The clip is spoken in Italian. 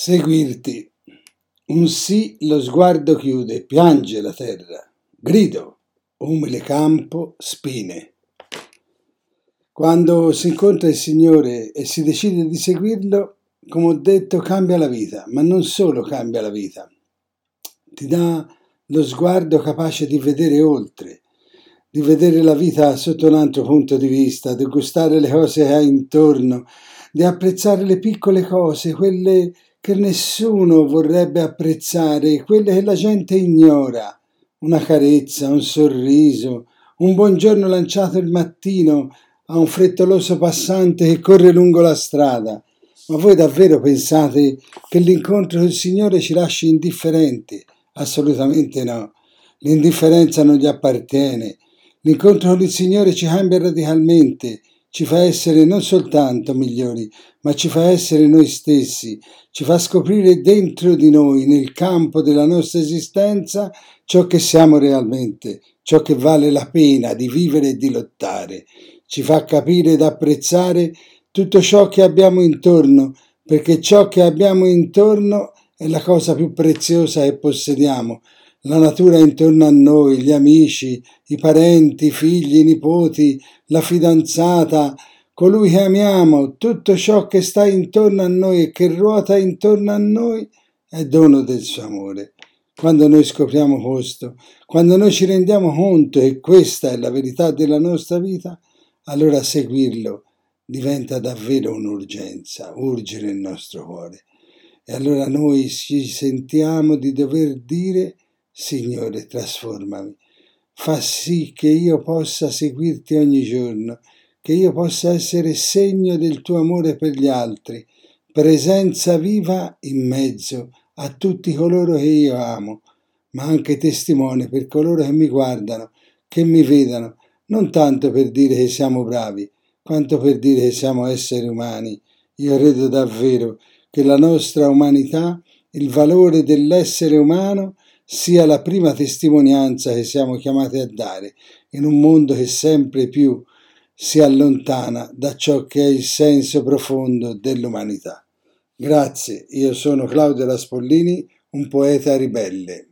Seguirti. Un sì lo sguardo chiude, piange la terra. Grido, umile campo, spine. Quando si incontra il Signore e si decide di seguirlo, come ho detto, cambia la vita, ma non solo cambia la vita, ti dà lo sguardo capace di vedere oltre, di vedere la vita sotto un altro punto di vista, di gustare le cose che hai intorno, di apprezzare le piccole cose, quelle che nessuno vorrebbe apprezzare, quelle che la gente ignora. Una carezza, un sorriso, un buongiorno lanciato il mattino a un frettoloso passante che corre lungo la strada. Ma voi davvero pensate che l'incontro col Signore ci lasci indifferenti? Assolutamente no. L'indifferenza non gli appartiene. L'incontro con il Signore ci cambia radicalmente, ci fa essere non soltanto migliori, ma ci fa essere noi stessi, ci fa scoprire dentro di noi, nel campo della nostra esistenza, ciò che siamo realmente, ciò che vale la pena di vivere e di lottare, ci fa capire ed apprezzare tutto ciò che abbiamo intorno, perché ciò che abbiamo intorno è la cosa più preziosa che possediamo, la natura intorno a noi, gli amici, i parenti, i figli, i nipoti, la fidanzata, colui che amiamo, tutto ciò che sta intorno a noi e che ruota intorno a noi è dono del suo amore. Quando noi scopriamo questo, quando noi ci rendiamo conto che questa è la verità della nostra vita, allora seguirlo diventa davvero un'urgenza, urge nel nostro cuore. E allora noi ci sentiamo di dover dire Signore, trasformami. Fa sì che io possa seguirti ogni giorno, che io possa essere segno del tuo amore per gli altri, presenza viva in mezzo a tutti coloro che io amo, ma anche testimone per coloro che mi guardano, che mi vedano, non tanto per dire che siamo bravi, quanto per dire che siamo esseri umani. Io credo davvero che la nostra umanità, il valore dell'essere umano, sia la prima testimonianza che siamo chiamati a dare in un mondo che sempre più si allontana da ciò che è il senso profondo dell'umanità. Grazie, io sono Claudio Raspollini, un poeta ribelle.